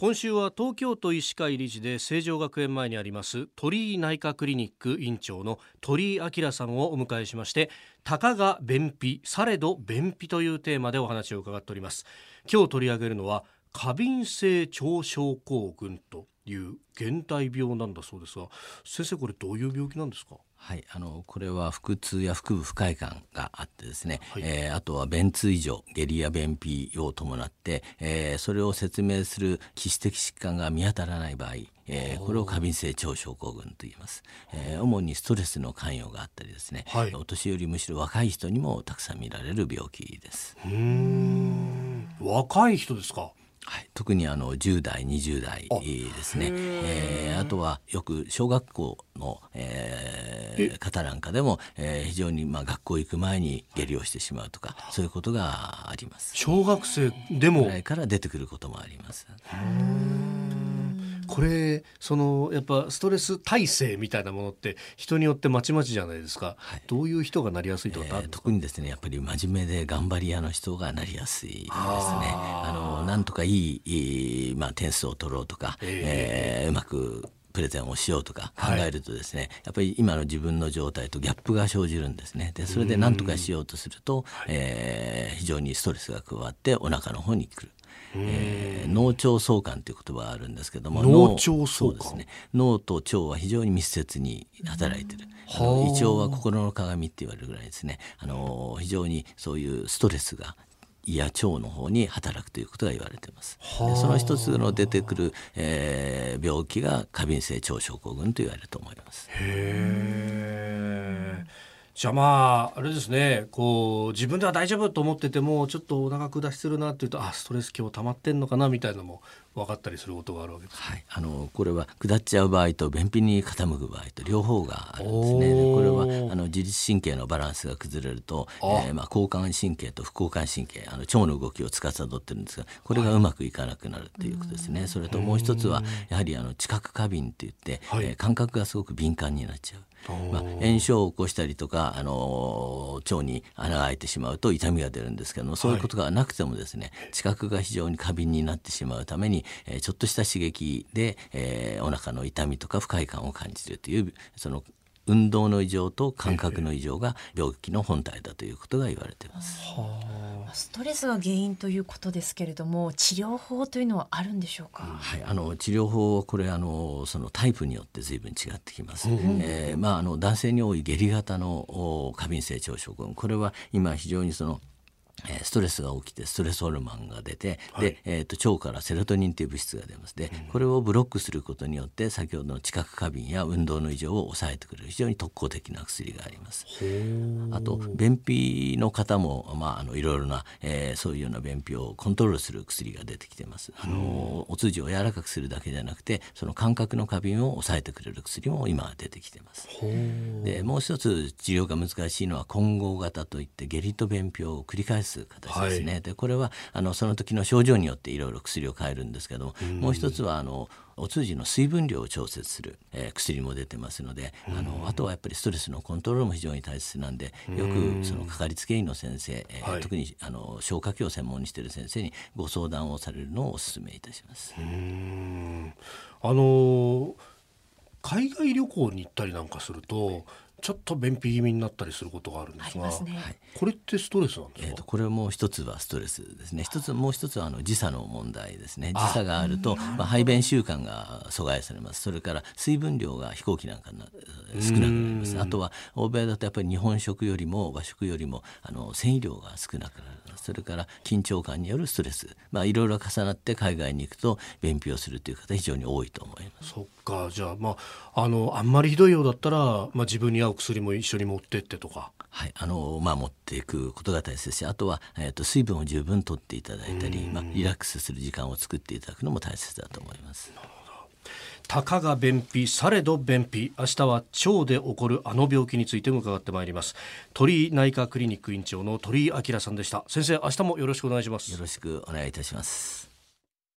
今週は東京都医師会理事で成城学園前にあります鳥居内科クリニック院長の鳥居明さんをお迎えしましてたかが便秘されど便秘というテーマでお話を伺っております。今日取り上げるのは過敏性腸症候群という現代病なんだそうですが先生これどういう病気なんですか？はい、あのこれは腹痛や腹部不快感があってですね、はい、えー、あとは便通異常下痢や便秘を伴って、えー、それを説明する基質的疾患が見当たらない場合、えー、これを過敏性腸症候群と言います、えー、主にストレスの関与があったりですね、はい、お年寄りむしろ若い人にもたくさん見られる病気です。若い人ですか？はい、特にあの10代20代ですね、えー、あとはよく小学校の、えー、方なんかでも、えー、非常にまあ学校行く前に下痢をしてしまうとかそういうことがあります。小学生でも？ぐらいから出てくることもありますこれそのやっぱストレス耐性みたいなものって人によってまちまちじゃないですか、はい、どういう人がなりやすいとか、えー、特にですねやっぱり真面目で頑張り屋の人がなりやすいですね。あのなんとかいいまあ、点数を取ろうとか、えー、えー、うまくプレゼンをしようとか考えるとですね、はい、やっぱり今の自分の状態とギャップが生じるんですね。でそれで何とかしようとすると、えー、非常にストレスが加わってお腹の方に来る。えー、脳腸相関という言葉があるんですけども脳腸相関、ね、脳と腸は非常に密接に働いてる。胃腸は心の鏡って言われるぐらいですね。あの非常にそういうストレスが胃や腸の方に働くということが言われています。でその一つの出てくる、えー、病気が過敏性腸症候群と言われると思います。へーじゃあまああれですね。こう自分では大丈夫と思っててもちょっとお腹下しするなっていうとあストレス今日溜まってんのかなみたいなのも分かったりすることがあるわけです、はい、あのこれは下っちゃう場合と便秘に傾く場合と両方があるんですね。これはあの自律神経のバランスが崩れるとえー、まあ、交感神経と副交感神経あの腸の動きを司ってるんですがこれがうまくいかなくなるっていうことですね、はい、それともう一つはやはりあの知覚過敏って言って、はい、えー、感覚がすごく敏感になっちゃう。まあ、炎症を起こしたりとか、あの腸に穴が開いてしまうと痛みが出るんですけどもそういうことがなくてもですね、はい、知覚が非常に過敏になってしまうために、えー、ちょっとした刺激で、えー、お腹の痛みとか不快感を感じるというその運動の異常と感覚の異常が病気の本体だということが言われています。ストレスが原因ということですけれども治療法というのはあるんでしょうか、はい、あの治療法これあのそのタイプによって随分違ってきます、うん、えー、まあ、あの男性に多い下痢型の過敏性腸症候群。これは今非常にそのえストレスが起きてストレスホルモンが出て、はい、で、えーと、腸からセロトニンという物質が出ます。で、これをブロックすることによって先ほどの知覚過敏や運動の異常を抑えてくれる非常に特効的な薬があります。あと便秘の方も、まあ、あのいろいろな、えー、そういうような便秘をコントロールする薬が出てきてます。あのお通じを柔らかくするだけじゃなくてその感覚の過敏を抑えてくれる薬も今出てきてます。でもう一つ治療が難しいのは混合型といって下痢と便秘を繰り返すす形ですね。はい、でこれはあのその時の症状によっていろいろ薬を変えるんですけども、もう一つはあのお通じの水分量を調節する、えー、薬も出てますので、あのあとはやっぱりストレスのコントロールも非常に大切なんでよくそのかかりつけ医の先生、えー、はい、特にあの消化器を専門にしている先生にご相談をされるのをお勧めいたします。あの海外旅行に行ったりなんかするとちょっと便秘気味になったりすることがあるんですが、ね、これってストレスなんですか、えーと、これも一つはストレスですね。一つもう一つはあの時差の問題ですね。時差があるとまあ、排便習慣が阻害されます。それから水分量が飛行機なんかな少なくなります。あとは欧米だとやっぱり日本食よりも和食よりもあの繊維量が少なくなる。それから緊張感によるストレス。まあいろいろ重なって海外に行くと便秘をするという方非常に多いと思います。そっか。じゃあまああのあんまりひどいようだったら、まあ、自分に合うお薬も一緒に持ってってとか。はいあのまあ、持っていくことが大切ですしあとは、えーと、水分を十分とっていただいたり、まあ、リラックスする時間を作っていただくのも大切だと思います。たかが便秘されど便秘明日は腸で起こるあの病気について伺ってまいります鳥居内科クリニック院長の鳥居明さんでした先生明日もよろしくお願いしますよろしくお願いいたします